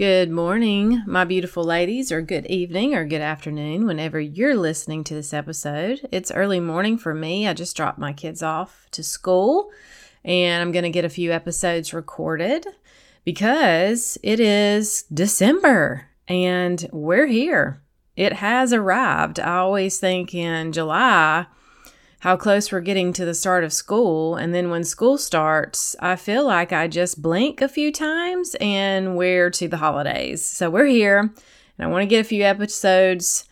Good morning, my beautiful ladies, or good evening, or good afternoon, whenever you're listening to this episode. It's early morning for me. I just dropped my kids off to school and I'm going to get a few episodes recorded because it is December and we're here. It has arrived. I always think in July how close we're getting to the start of school. And then when school starts, I feel like I just blink a few times and we're to the holidays. So we're here, and I want to get a few episodes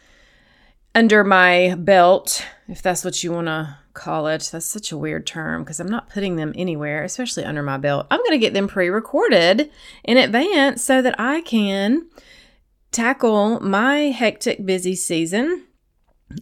under my belt, if that's what you want to call it. That's such a weird term because I'm not putting them anywhere, especially under my belt. I'm going to get them pre recorded in advance so that I can tackle my hectic, busy season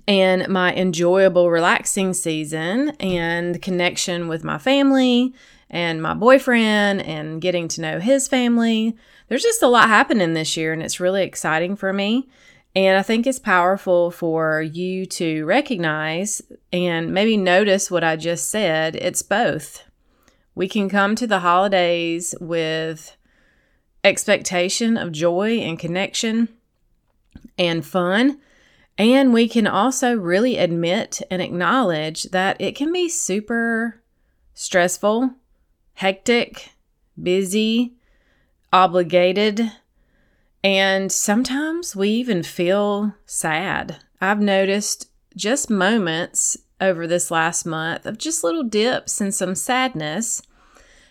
and my enjoyable, relaxing season and connection with my family and my boyfriend and getting to know his family. There's just a lot happening this year, and it's really exciting for me. And I think it's powerful for you to recognize and maybe notice what I just said. It's both. We can come to the holidays with expectation of joy and connection and fun and we can also really admit and acknowledge that it can be super stressful, hectic, busy, obligated, and sometimes we even feel sad. I've noticed just moments over this last month of just little dips and some sadness.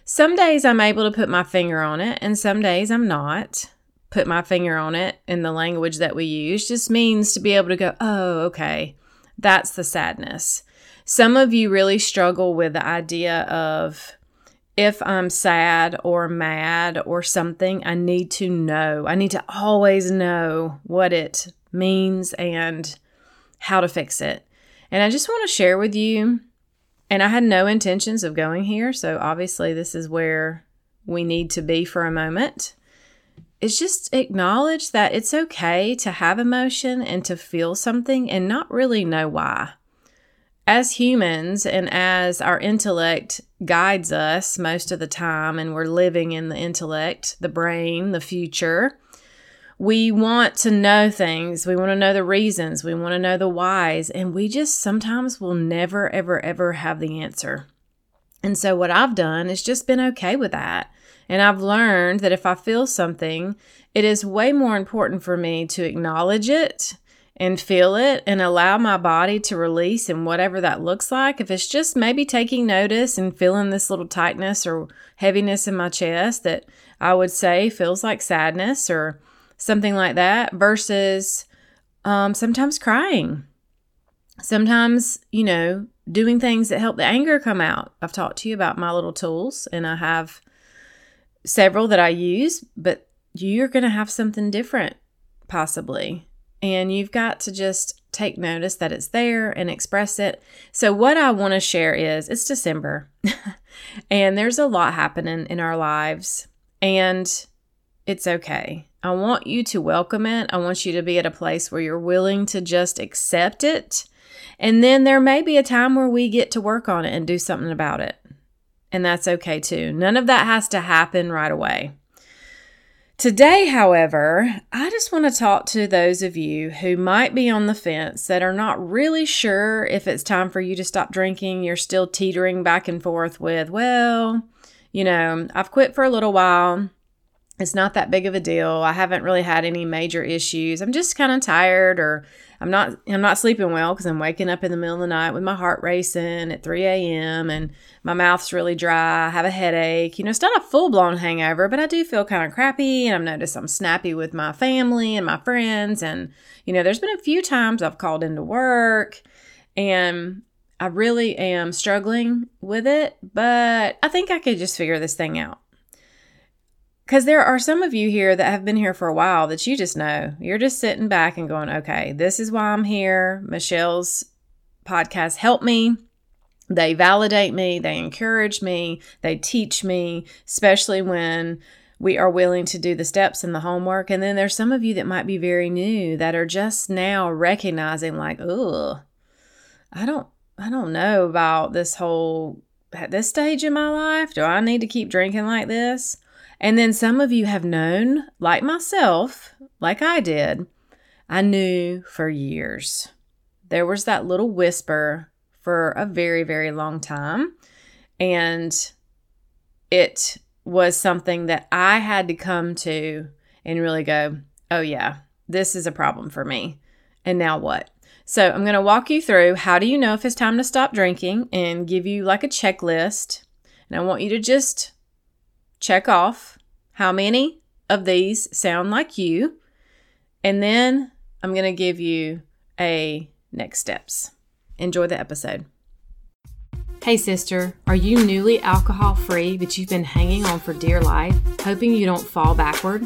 Some days I'm able to put my finger on it, and some days I'm not put my finger on it in the language that we use just means to be able to go, oh, okay, that's the sadness. Some of you really struggle with the idea of if I'm sad or mad or something, I need to know. I need to always know what it means and how to fix it. And I just want to share with you, and I had no intentions of going here, so obviously this is where we need to be for a moment is just acknowledge that it's okay to have emotion and to feel something and not really know why. As humans and as our intellect guides us most of the time, and we're living in the intellect, the brain, the future, we want to know things. We want to know the reasons. We want to know the whys. And we just sometimes will never, ever, ever have the answer. And so, what I've done is just been okay with that. And I've learned that if I feel something, it is way more important for me to acknowledge it and feel it and allow my body to release and whatever that looks like. If it's just maybe taking notice and feeling this little tightness or heaviness in my chest that I would say feels like sadness or something like that, versus um, sometimes crying. Sometimes, you know, doing things that help the anger come out. I've talked to you about my little tools and I have several that I use, but you're going to have something different possibly. And you've got to just take notice that it's there and express it. So, what I want to share is it's December and there's a lot happening in our lives, and it's okay. I want you to welcome it. I want you to be at a place where you're willing to just accept it. And then there may be a time where we get to work on it and do something about it and that's okay too. None of that has to happen right away. Today, however, I just want to talk to those of you who might be on the fence that are not really sure if it's time for you to stop drinking. You're still teetering back and forth with, well, you know, I've quit for a little while. It's not that big of a deal. I haven't really had any major issues. I'm just kind of tired or I'm not I'm not sleeping well because I'm waking up in the middle of the night with my heart racing at 3 a.m. and my mouth's really dry. I have a headache. You know, it's not a full blown hangover, but I do feel kind of crappy. And I've noticed I'm snappy with my family and my friends. And you know, there's been a few times I've called into work, and I really am struggling with it. But I think I could just figure this thing out. Because there are some of you here that have been here for a while that you just know. You're just sitting back and going, okay, this is why I'm here. Michelle's podcast helped me. They validate me, they encourage me, they teach me, especially when we are willing to do the steps and the homework. And then there's some of you that might be very new that are just now recognizing, like, oh, I don't, I don't know about this whole at this stage in my life. Do I need to keep drinking like this? And then some of you have known, like myself, like I did, I knew for years. There was that little whisper for a very, very long time. And it was something that I had to come to and really go, oh, yeah, this is a problem for me. And now what? So I'm going to walk you through how do you know if it's time to stop drinking and give you like a checklist. And I want you to just check off how many of these sound like you. And then I'm going to give you a next steps. Enjoy the episode. Hey, sister, are you newly alcohol free, but you've been hanging on for dear life, hoping you don't fall backward?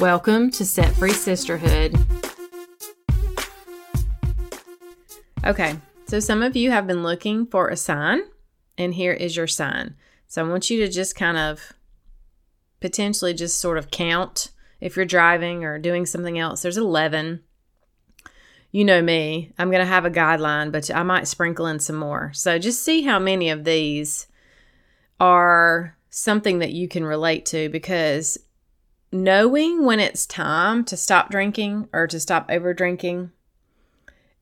Welcome to Set Free Sisterhood. Okay, so some of you have been looking for a sign, and here is your sign. So I want you to just kind of potentially just sort of count if you're driving or doing something else. There's 11 you know me, I'm going to have a guideline, but I might sprinkle in some more. So just see how many of these are something that you can relate to because knowing when it's time to stop drinking or to stop over drinking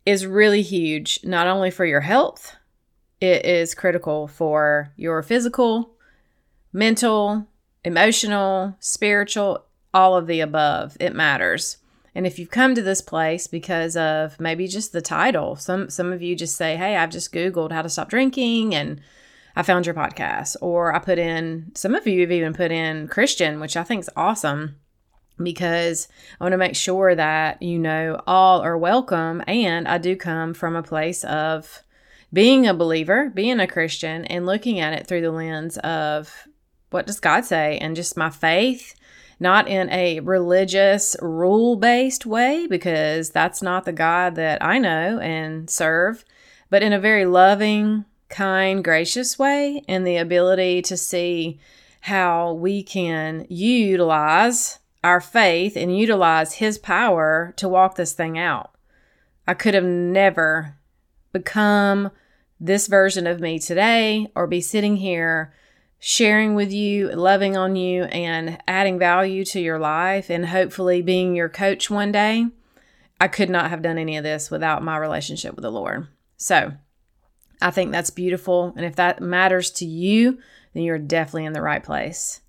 is really huge, not only for your health, it is critical for your physical, mental, emotional, spiritual, all of the above. It matters. And if you've come to this place because of maybe just the title, some some of you just say, "Hey, I've just googled how to stop drinking and I found your podcast." Or I put in some of you have even put in Christian, which I think is awesome because I want to make sure that you know all are welcome and I do come from a place of being a believer, being a Christian and looking at it through the lens of what does God say and just my faith not in a religious, rule based way, because that's not the God that I know and serve, but in a very loving, kind, gracious way, and the ability to see how we can utilize our faith and utilize His power to walk this thing out. I could have never become this version of me today or be sitting here sharing with you, loving on you, and adding value to your life, and hopefully being your coach one day. I could not have done any of this without my relationship with the Lord. So I think that's beautiful. And if that matters to you, then you're definitely in the right place.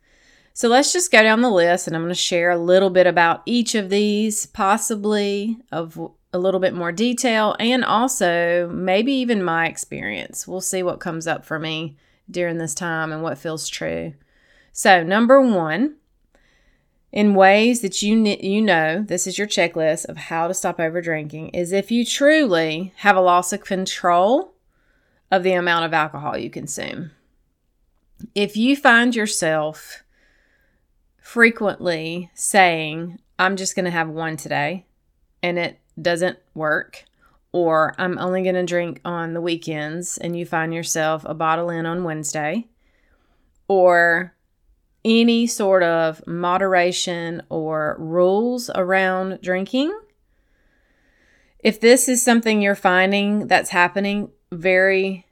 So let's just go down the list and I'm going to share a little bit about each of these, possibly of a little bit more detail, and also maybe even my experience. We'll see what comes up for me during this time and what feels true. So, number one, in ways that you you know, this is your checklist of how to stop over drinking is if you truly have a loss of control of the amount of alcohol you consume. If you find yourself frequently saying, I'm just going to have one today, and it doesn't work, or I'm only going to drink on the weekends and you find yourself a bottle in on Wednesday, or any sort of moderation or rules around drinking. If this is something you're finding that's happening very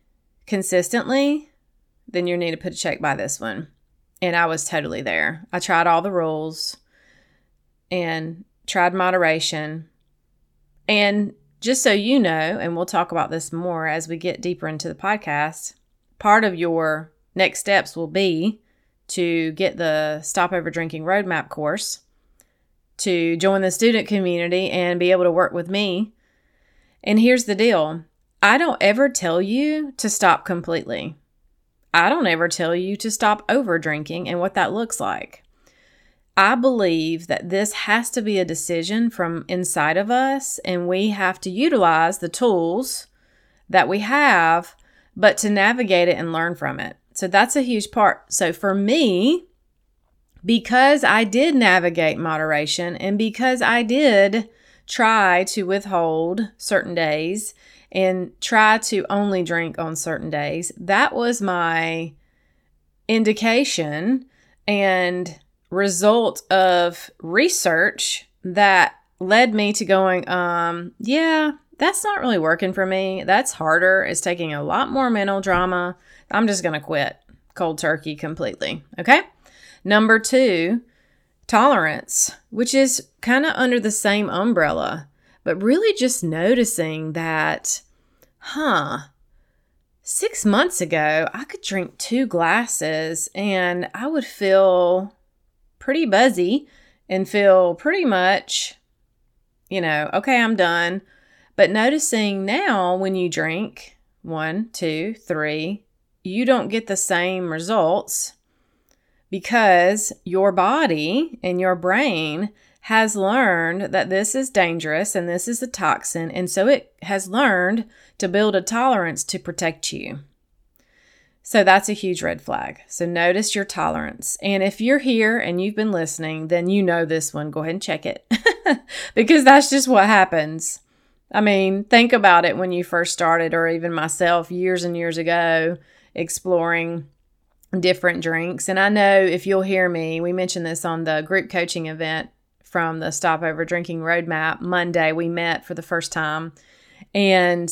consistently, then you need to put a check by this one. And I was totally there. I tried all the rules and tried moderation. And just so you know, and we'll talk about this more as we get deeper into the podcast, part of your next steps will be to get the Stop Over Drinking Roadmap course to join the student community and be able to work with me. And here's the deal I don't ever tell you to stop completely. I don't ever tell you to stop over drinking and what that looks like. I believe that this has to be a decision from inside of us, and we have to utilize the tools that we have, but to navigate it and learn from it. So that's a huge part. So for me, because I did navigate moderation and because I did try to withhold certain days and try to only drink on certain days, that was my indication and result of research that led me to going, um, yeah, that's not really working for me. That's harder. It's taking a lot more mental drama. I'm just going to quit cold turkey completely. Okay. Number two, tolerance, which is kind of under the same umbrella, but really just noticing that, huh, six months ago, I could drink two glasses and I would feel pretty buzzy and feel pretty much, you know, okay, I'm done. But noticing now when you drink one, two, three, you don't get the same results because your body and your brain has learned that this is dangerous and this is a toxin. And so it has learned to build a tolerance to protect you. So that's a huge red flag. So notice your tolerance. And if you're here and you've been listening, then you know this one. Go ahead and check it because that's just what happens. I mean, think about it when you first started, or even myself years and years ago, exploring different drinks. And I know if you'll hear me, we mentioned this on the group coaching event from the Stopover Drinking Roadmap Monday. We met for the first time and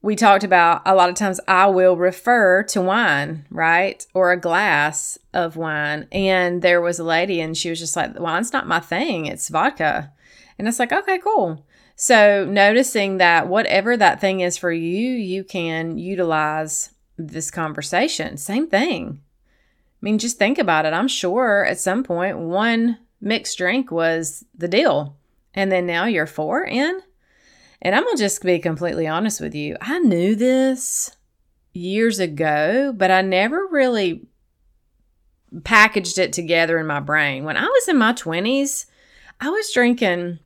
we talked about a lot of times I will refer to wine, right? Or a glass of wine. And there was a lady and she was just like, wine's not my thing, it's vodka. And it's like, okay, cool. So noticing that whatever that thing is for you, you can utilize this conversation. Same thing. I mean, just think about it. I'm sure at some point one mixed drink was the deal. And then now you're four in. And I'm going to just be completely honest with you. I knew this years ago, but I never really packaged it together in my brain. When I was in my 20s, I was drinking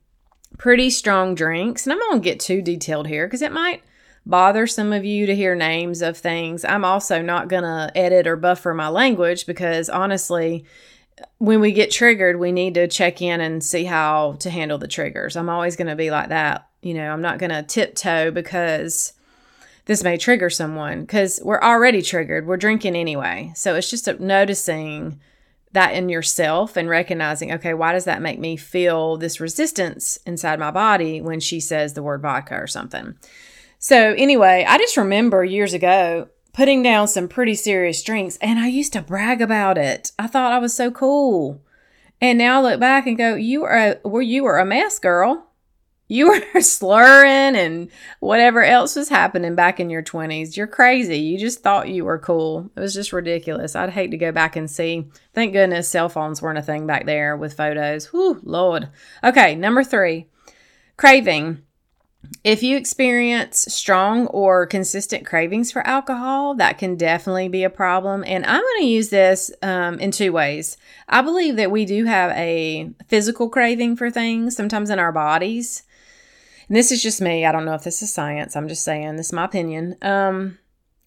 pretty strong drinks. And I'm going to get too detailed here because it might bother some of you to hear names of things. I'm also not going to edit or buffer my language because honestly, when we get triggered, we need to check in and see how to handle the triggers. I'm always going to be like that. You know, I'm not going to tiptoe because this may trigger someone because we're already triggered. We're drinking anyway. So it's just noticing that in yourself and recognizing, okay, why does that make me feel this resistance inside my body when she says the word vodka or something? So, anyway, I just remember years ago putting down some pretty serious drinks and I used to brag about it. I thought I was so cool. And now I look back and go, you were a, well, you were a mess girl. You were slurring and whatever else was happening back in your 20s. You're crazy. You just thought you were cool. It was just ridiculous. I'd hate to go back and see. Thank goodness cell phones weren't a thing back there with photos. Whew, Lord. Okay, number three, craving. If you experience strong or consistent cravings for alcohol, that can definitely be a problem. And I'm going to use this um, in two ways. I believe that we do have a physical craving for things sometimes in our bodies. And this is just me. I don't know if this is science. I'm just saying, this is my opinion. Um,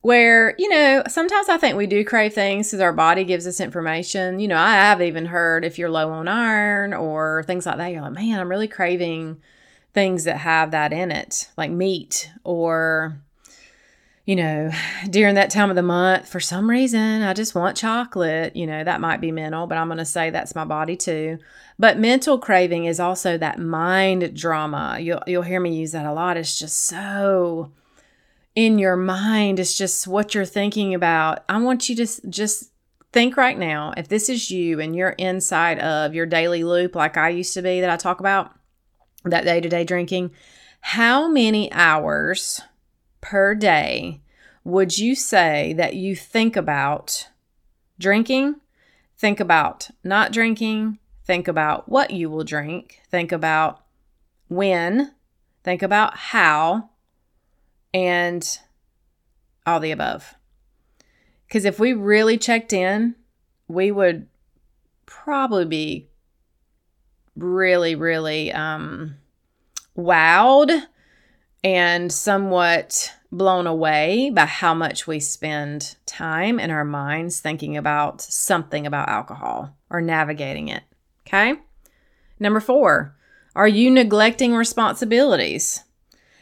where, you know, sometimes I think we do crave things because our body gives us information. You know, I have even heard if you're low on iron or things like that, you're like, man, I'm really craving things that have that in it, like meat or you know, during that time of the month, for some reason, I just want chocolate. You know, that might be mental, but I'm going to say that's my body too. But mental craving is also that mind drama. You'll, you'll hear me use that a lot. It's just so in your mind. It's just what you're thinking about. I want you to just think right now if this is you and you're inside of your daily loop, like I used to be, that I talk about that day to day drinking, how many hours per day would you say that you think about drinking, think about not drinking, Think about what you will drink. Think about when. Think about how. And all the above. Because if we really checked in, we would probably be really, really um, wowed and somewhat blown away by how much we spend time in our minds thinking about something about alcohol or navigating it. Okay. Number four, are you neglecting responsibilities?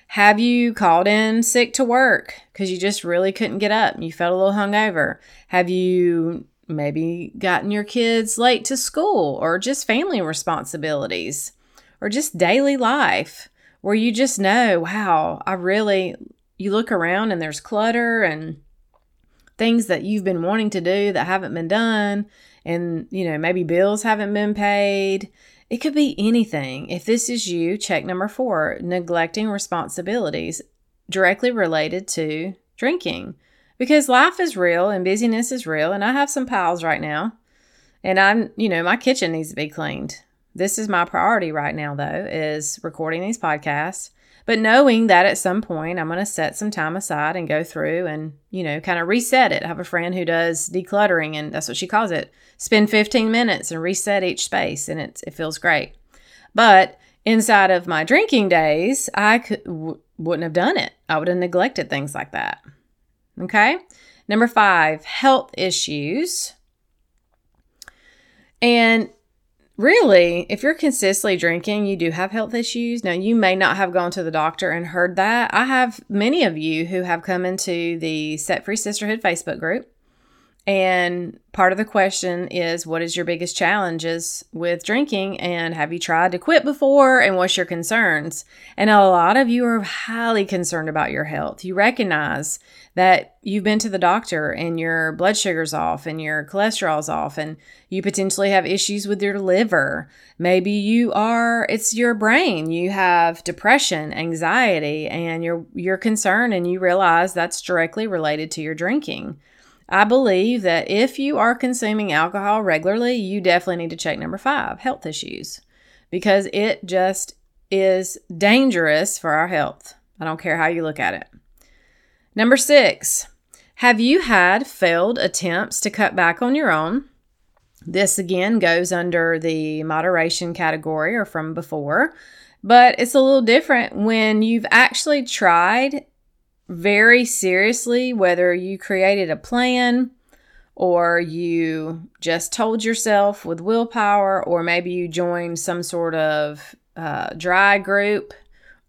Have you called in sick to work because you just really couldn't get up? You felt a little hungover. Have you maybe gotten your kids late to school or just family responsibilities or just daily life where you just know, wow, I really, you look around and there's clutter and things that you've been wanting to do that haven't been done. And, you know, maybe bills haven't been paid it could be anything. If this is you, check number four neglecting responsibilities directly related to drinking. Because life is real and busyness is real. And I have some piles right now. And I'm, you know, my kitchen needs to be cleaned. This is my priority right now, though, is recording these podcasts but knowing that at some point I'm going to set some time aside and go through and, you know, kind of reset it. I have a friend who does decluttering and that's what she calls it. Spend 15 minutes and reset each space and it, it feels great. But inside of my drinking days, I could, w- wouldn't have done it. I would have neglected things like that. Okay. Number five, health issues. And really, if you're consistently drinking, you do have health issues. Now, you may not have gone to the doctor and heard that. I have many of you who have come into the Set Free Sisterhood Facebook group and part of the question is what is your biggest challenges with drinking and have you tried to quit before and what's your concerns? And a lot of you are highly concerned about your health. You recognize that you've been to the doctor and your blood sugar's off and your cholesterol's off and you potentially have issues with your liver. Maybe you are it's your brain. You have depression, anxiety and you're you're concerned and you realize that's directly related to your drinking. I believe that if you are consuming alcohol regularly, you definitely need to check number five health issues because it just is dangerous for our health. I don't care how you look at it. Number six, have you had failed attempts to cut back on your own? This again goes under the moderation category or from before, but it's a little different when you've actually tried very seriously whether you created a plan or you just told yourself with willpower, or maybe you joined some sort of uh, dry group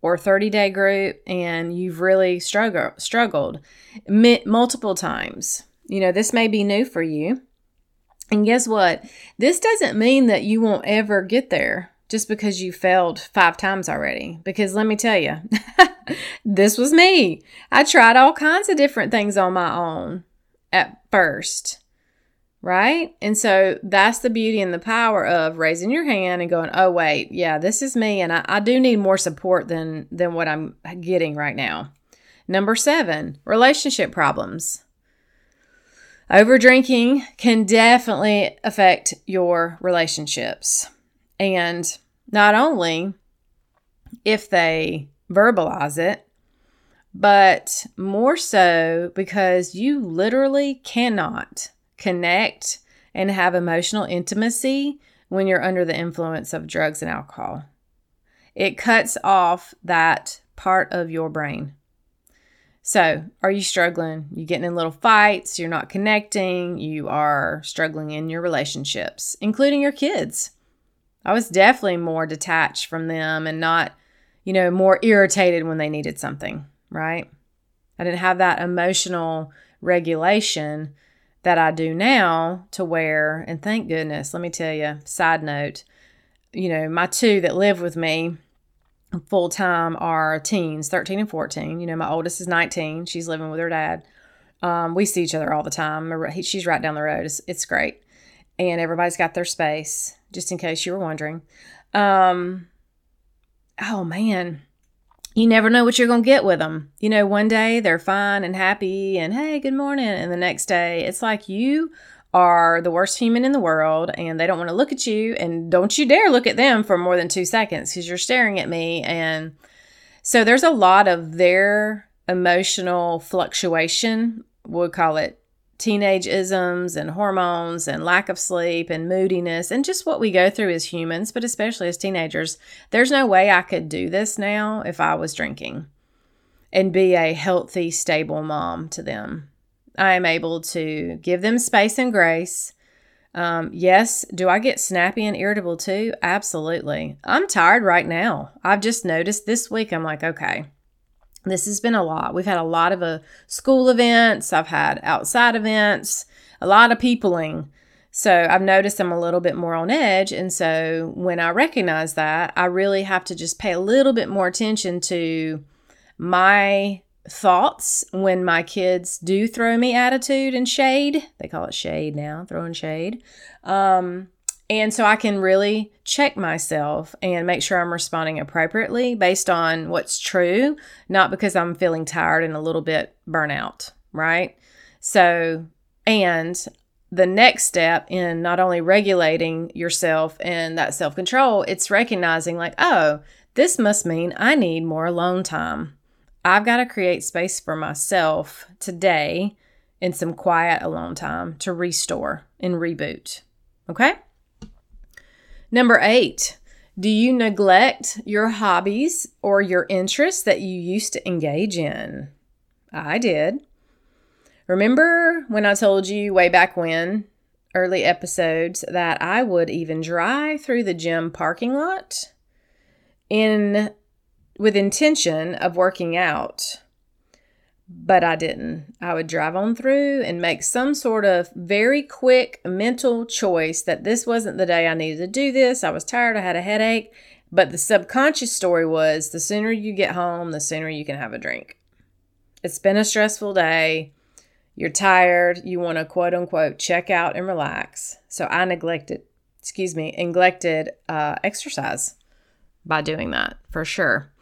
or 30 day group and you've really struggle, struggled multiple times. You know, this may be new for you. And guess what? This doesn't mean that you won't ever get there just because you failed five times already. Because let me tell you, this was me. I tried all kinds of different things on my own at first. Right? And so that's the beauty and the power of raising your hand and going, oh wait, yeah, this is me and I, I do need more support than than what I'm getting right now. Number seven, relationship problems. Over drinking can definitely affect your relationships. And not only if they verbalize it, but more so because you literally cannot connect and have emotional intimacy when you're under the influence of drugs and alcohol. It cuts off that part of your brain. So, are you struggling? You're getting in little fights, you're not connecting, you are struggling in your relationships, including your kids. I was definitely more detached from them and not you know, more irritated when they needed something, right? I didn't have that emotional regulation that I do now to where, and thank goodness, let me tell you, side note, you know, my two that live with me full time are teens, 13 and 14. You know, my oldest is 19. She's living with her dad. Um, we see each other all the time. She's right down the road. It's, it's great. And everybody's got their space, just in case you were wondering. Um, oh man, you never know what you're going to get with them. You know, one day they're fine and happy and hey, good morning. And the next day it's like you are the worst human in the world and they don't want to look at you and don't you dare look at them for more than 2 seconds cuz you're staring at me and so there's a lot of their emotional fluctuation, we'll call it teenage isms and hormones and lack of sleep and moodiness and just what we go through as humans, but especially as teenagers. There's no way I could do this now if I was drinking and be a healthy, stable mom to them. I am able to give them space and grace. Um, yes, do I get snappy and irritable too? Absolutely. I'm tired right now. I've just noticed this week, I'm like, okay, this has been a lot. We've had a lot of uh, school events, I've had outside events, a lot of peopling. So I've noticed I'm a little bit more on edge. And so when I recognize that, I really have to just pay a little bit more attention to my thoughts when my kids do throw me attitude and shade. They call it shade now, throwing shade. Um, and so I can really check myself and make sure I'm responding appropriately based on what's true, not because I'm feeling tired and a little bit burnout, right? So, and the next step in not only regulating yourself and that self control, it's recognizing, like, oh, this must mean I need more alone time. I've got to create space for myself today in some quiet alone time to restore and reboot. Okay? Number eight, do you neglect your hobbies or your interests that you used to engage in? I did. Remember when I told you way back when, early episodes, that I would even drive through the gym parking lot in with intention of working out but I didn't. I would drive on through and make some sort of very quick mental choice that this wasn't the day I needed to do this. I was tired, I had a headache, but the subconscious story was the sooner you get home, the sooner you can have a drink. It's been a stressful day. You're tired. You want to quote unquote check out and relax. So I neglected, excuse me, neglected uh, exercise by doing that for sure.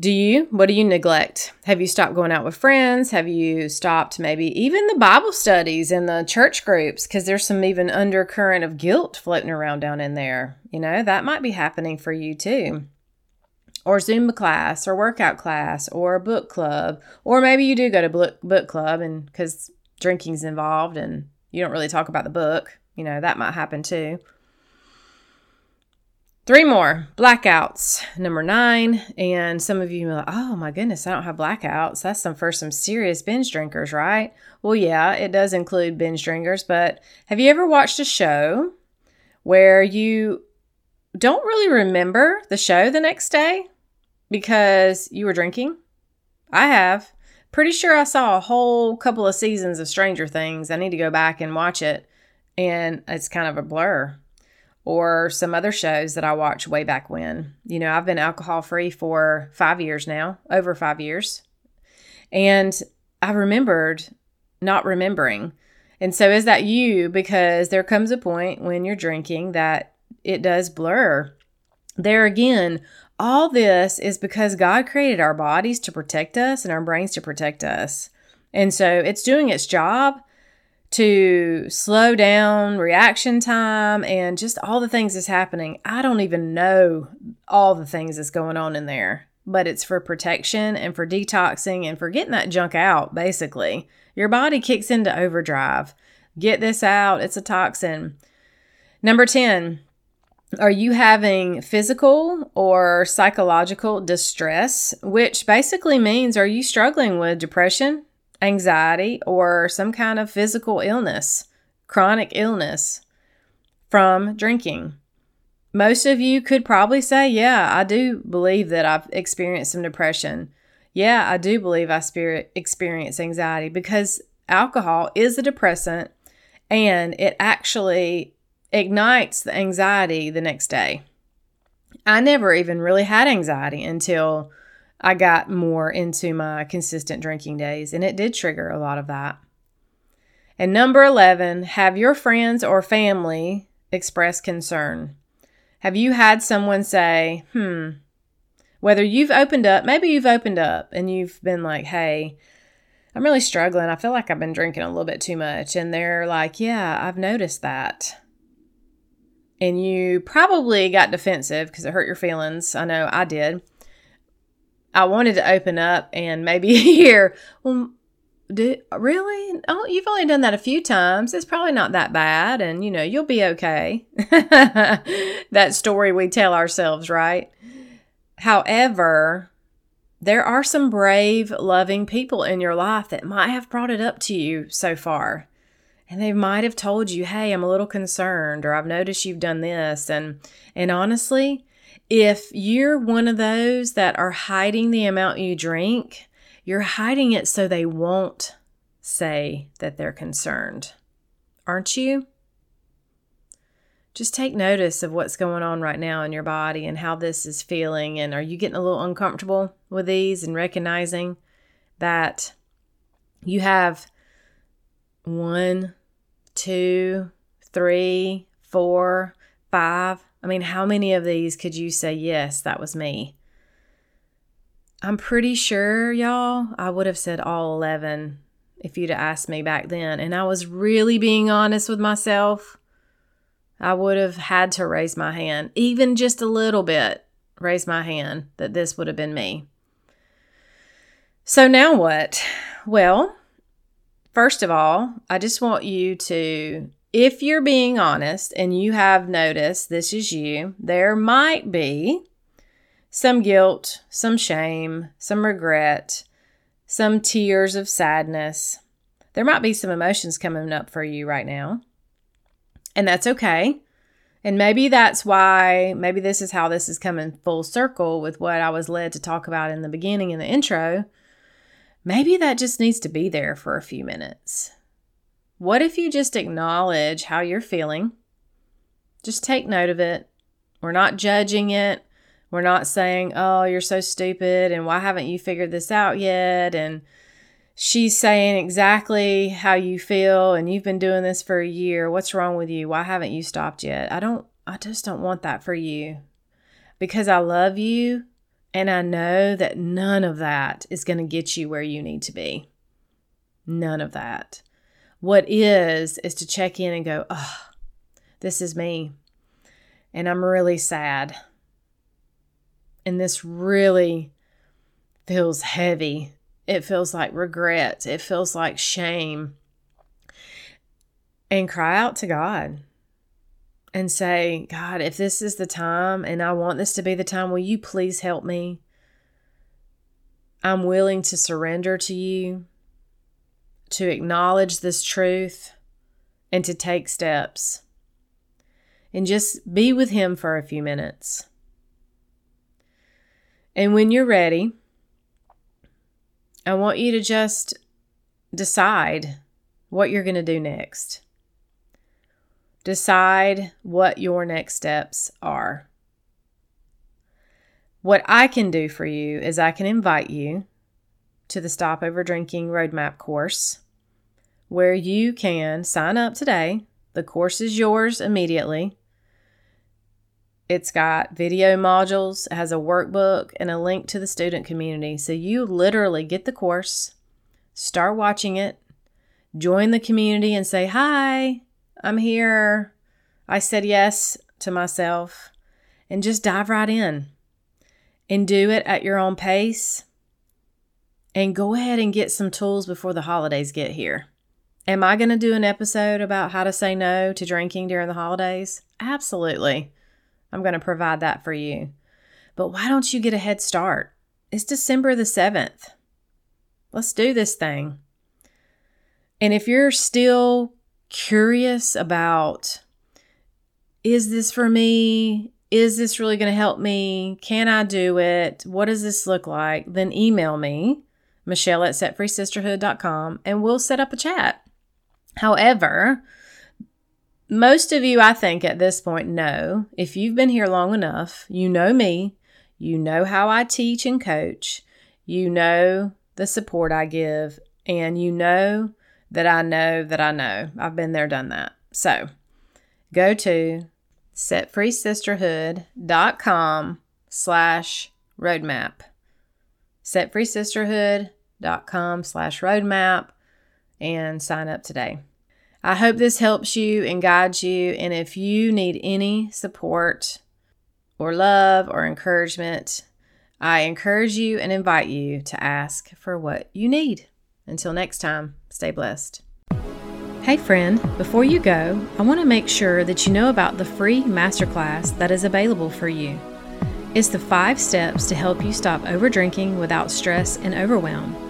Do you? What do you neglect? Have you stopped going out with friends? Have you stopped maybe even the Bible studies and the church groups? Because there's some even undercurrent of guilt floating around down in there. You know, that might be happening for you too. Or Zumba class, or workout class, or a book club. Or maybe you do go to book, book club and because drinking's involved and you don't really talk about the book. You know, that might happen too. Three more blackouts. Number nine, and some of you are like, oh my goodness, I don't have blackouts. That's some for some serious binge drinkers, right? Well, yeah, it does include binge drinkers, but have you ever watched a show where you don't really remember the show the next day because you were drinking? I have. Pretty sure I saw a whole couple of seasons of Stranger Things. I need to go back and watch it, and it's kind of a blur or some other shows that I watched way back when. You know, I've been alcohol free for five years now, over five years. And I remembered not remembering. And so is that you? Because there comes a point when you're drinking that it does blur. There again, all this is because God created our bodies to protect us and our brains to protect us. And so it's doing its job to slow down reaction time and just all the things that's happening. I don't even know all the things that's going on in there, but it's for protection and for detoxing and for getting that junk out, basically. Your body kicks into overdrive. Get this out, it's a toxin. Number 10, are you having physical or psychological distress, which basically means are you struggling with depression, anxiety, or some kind of physical illness, chronic illness from drinking. Most of you could probably say, Yeah, I do believe that I've experienced some depression. Yeah, I do believe I spirit experience anxiety because alcohol is a depressant and it actually ignites the anxiety the next day. I never even really had anxiety until I got more into my consistent drinking days, and it did trigger a lot of that. And number 11, have your friends or family express concern. Have you had someone say, hmm, whether you've opened up, maybe you've opened up and you've been like, hey, I'm really struggling. I feel like I've been drinking a little bit too much. And they're like, Yeah, I've noticed that. And you probably got defensive because it hurt your feelings. I know I did. I wanted to open up and maybe hear, Well, do, really? Oh, you've only done that a few times. It's probably not that bad. And, you know, you'll be okay. that story we tell ourselves, right? However, there are some brave, loving people in your life that might have brought it up to you so far. And they might have told you, "Hey, I'm a little concerned," or "I've noticed you've done this." And and honestly, if you're one of those that are hiding the amount you drink, you're hiding it so they won't say that they're concerned. Aren't you? Just take notice of what's going on right now in your body and how this is feeling. And are you getting a little uncomfortable with these and recognizing that you have one, two, three, four, five? I mean, how many of these could you say, yes, that was me? I'm pretty sure, y'all, I would have said all 11 if you'd have asked me back then. And I was really being honest with myself. I would have had to raise my hand, even just a little bit, raise my hand that this would have been me. So now what? Well, first of all, I just want you to, if you're being honest and you have noticed this is you, there might be some guilt, some shame, some regret, some tears of sadness. There might be some emotions coming up for you right now. And that's okay. And maybe that's why, maybe this is how this is coming full circle with what I was led to talk about in the beginning in the intro. Maybe that just needs to be there for a few minutes. What if you just acknowledge how you're feeling? Just take note of it. We're not judging it. We're not saying, oh, you're so stupid and why haven't you figured this out yet? And she's saying exactly how you feel and you've been doing this for a year. What's wrong with you? Why haven't you stopped yet? I don't, I just don't want that for you because I love you and I know that none of that is going to get you where you need to be. None of that. What is, is to check in and go, oh, this is me. And I'm really sad. And this really feels heavy. It feels like regret. It feels like shame. And cry out to God and say, God, if this is the time and I want this to be the time, will you please help me? I'm willing to surrender to you, to acknowledge this truth, and to take steps. And just be with Him for a few minutes. And when you're ready, I want you to just decide what you're going to do next. Decide what your next steps are. What I can do for you is I can invite you to the Stop Over Drinking Roadmap course where you can sign up today. The course is yours immediately. It's got video modules, it has a workbook, and a link to the student community. So you literally get the course, start watching it, join the community, and say, Hi, I'm here. I said yes to myself, and just dive right in and do it at your own pace. And go ahead and get some tools before the holidays get here. Am I going to do an episode about how to say no to drinking during the holidays? Absolutely. I'm going to provide that for you. But why don't you get a head start? It's December the 7th. Let's do this thing. And if you're still curious about, is this for me? Is this really going to help me? Can I do it? What does this look like? Then email me, Michelle at setfreesisterhood.com, and we'll set up a chat. However, most of you, I think, at this point know if you've been here long enough, you know me, you know how I teach and coach, you know the support I give, and you know that I know that I know. I've been there, done that. So go to setfreesisterhood.com slash roadmap. Setfreesisterhood.com slash roadmap and sign up today. I hope this helps you and guides you. And if you need any support or love or encouragement, I encourage you and invite you to ask for what you need. Until next time, stay blessed. Hey, friend, before you go, I want to make sure that you know about the free masterclass that is available for you. It's the five steps to help you stop overdrinking without stress and overwhelm.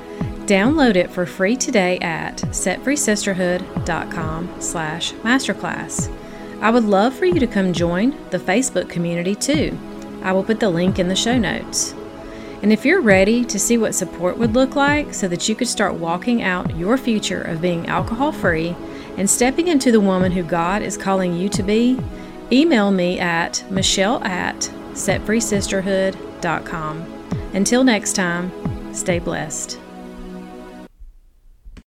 Download it for free today at setfreesisterhood.com slash masterclass. I would love for you to come join the Facebook community too. I will put the link in the show notes. And if you're ready to see what support would look like so that you could start walking out your future of being alcohol free and stepping into the woman who God is calling you to be, email me at michelle at setfreesisterhood.com. Until next time, stay blessed.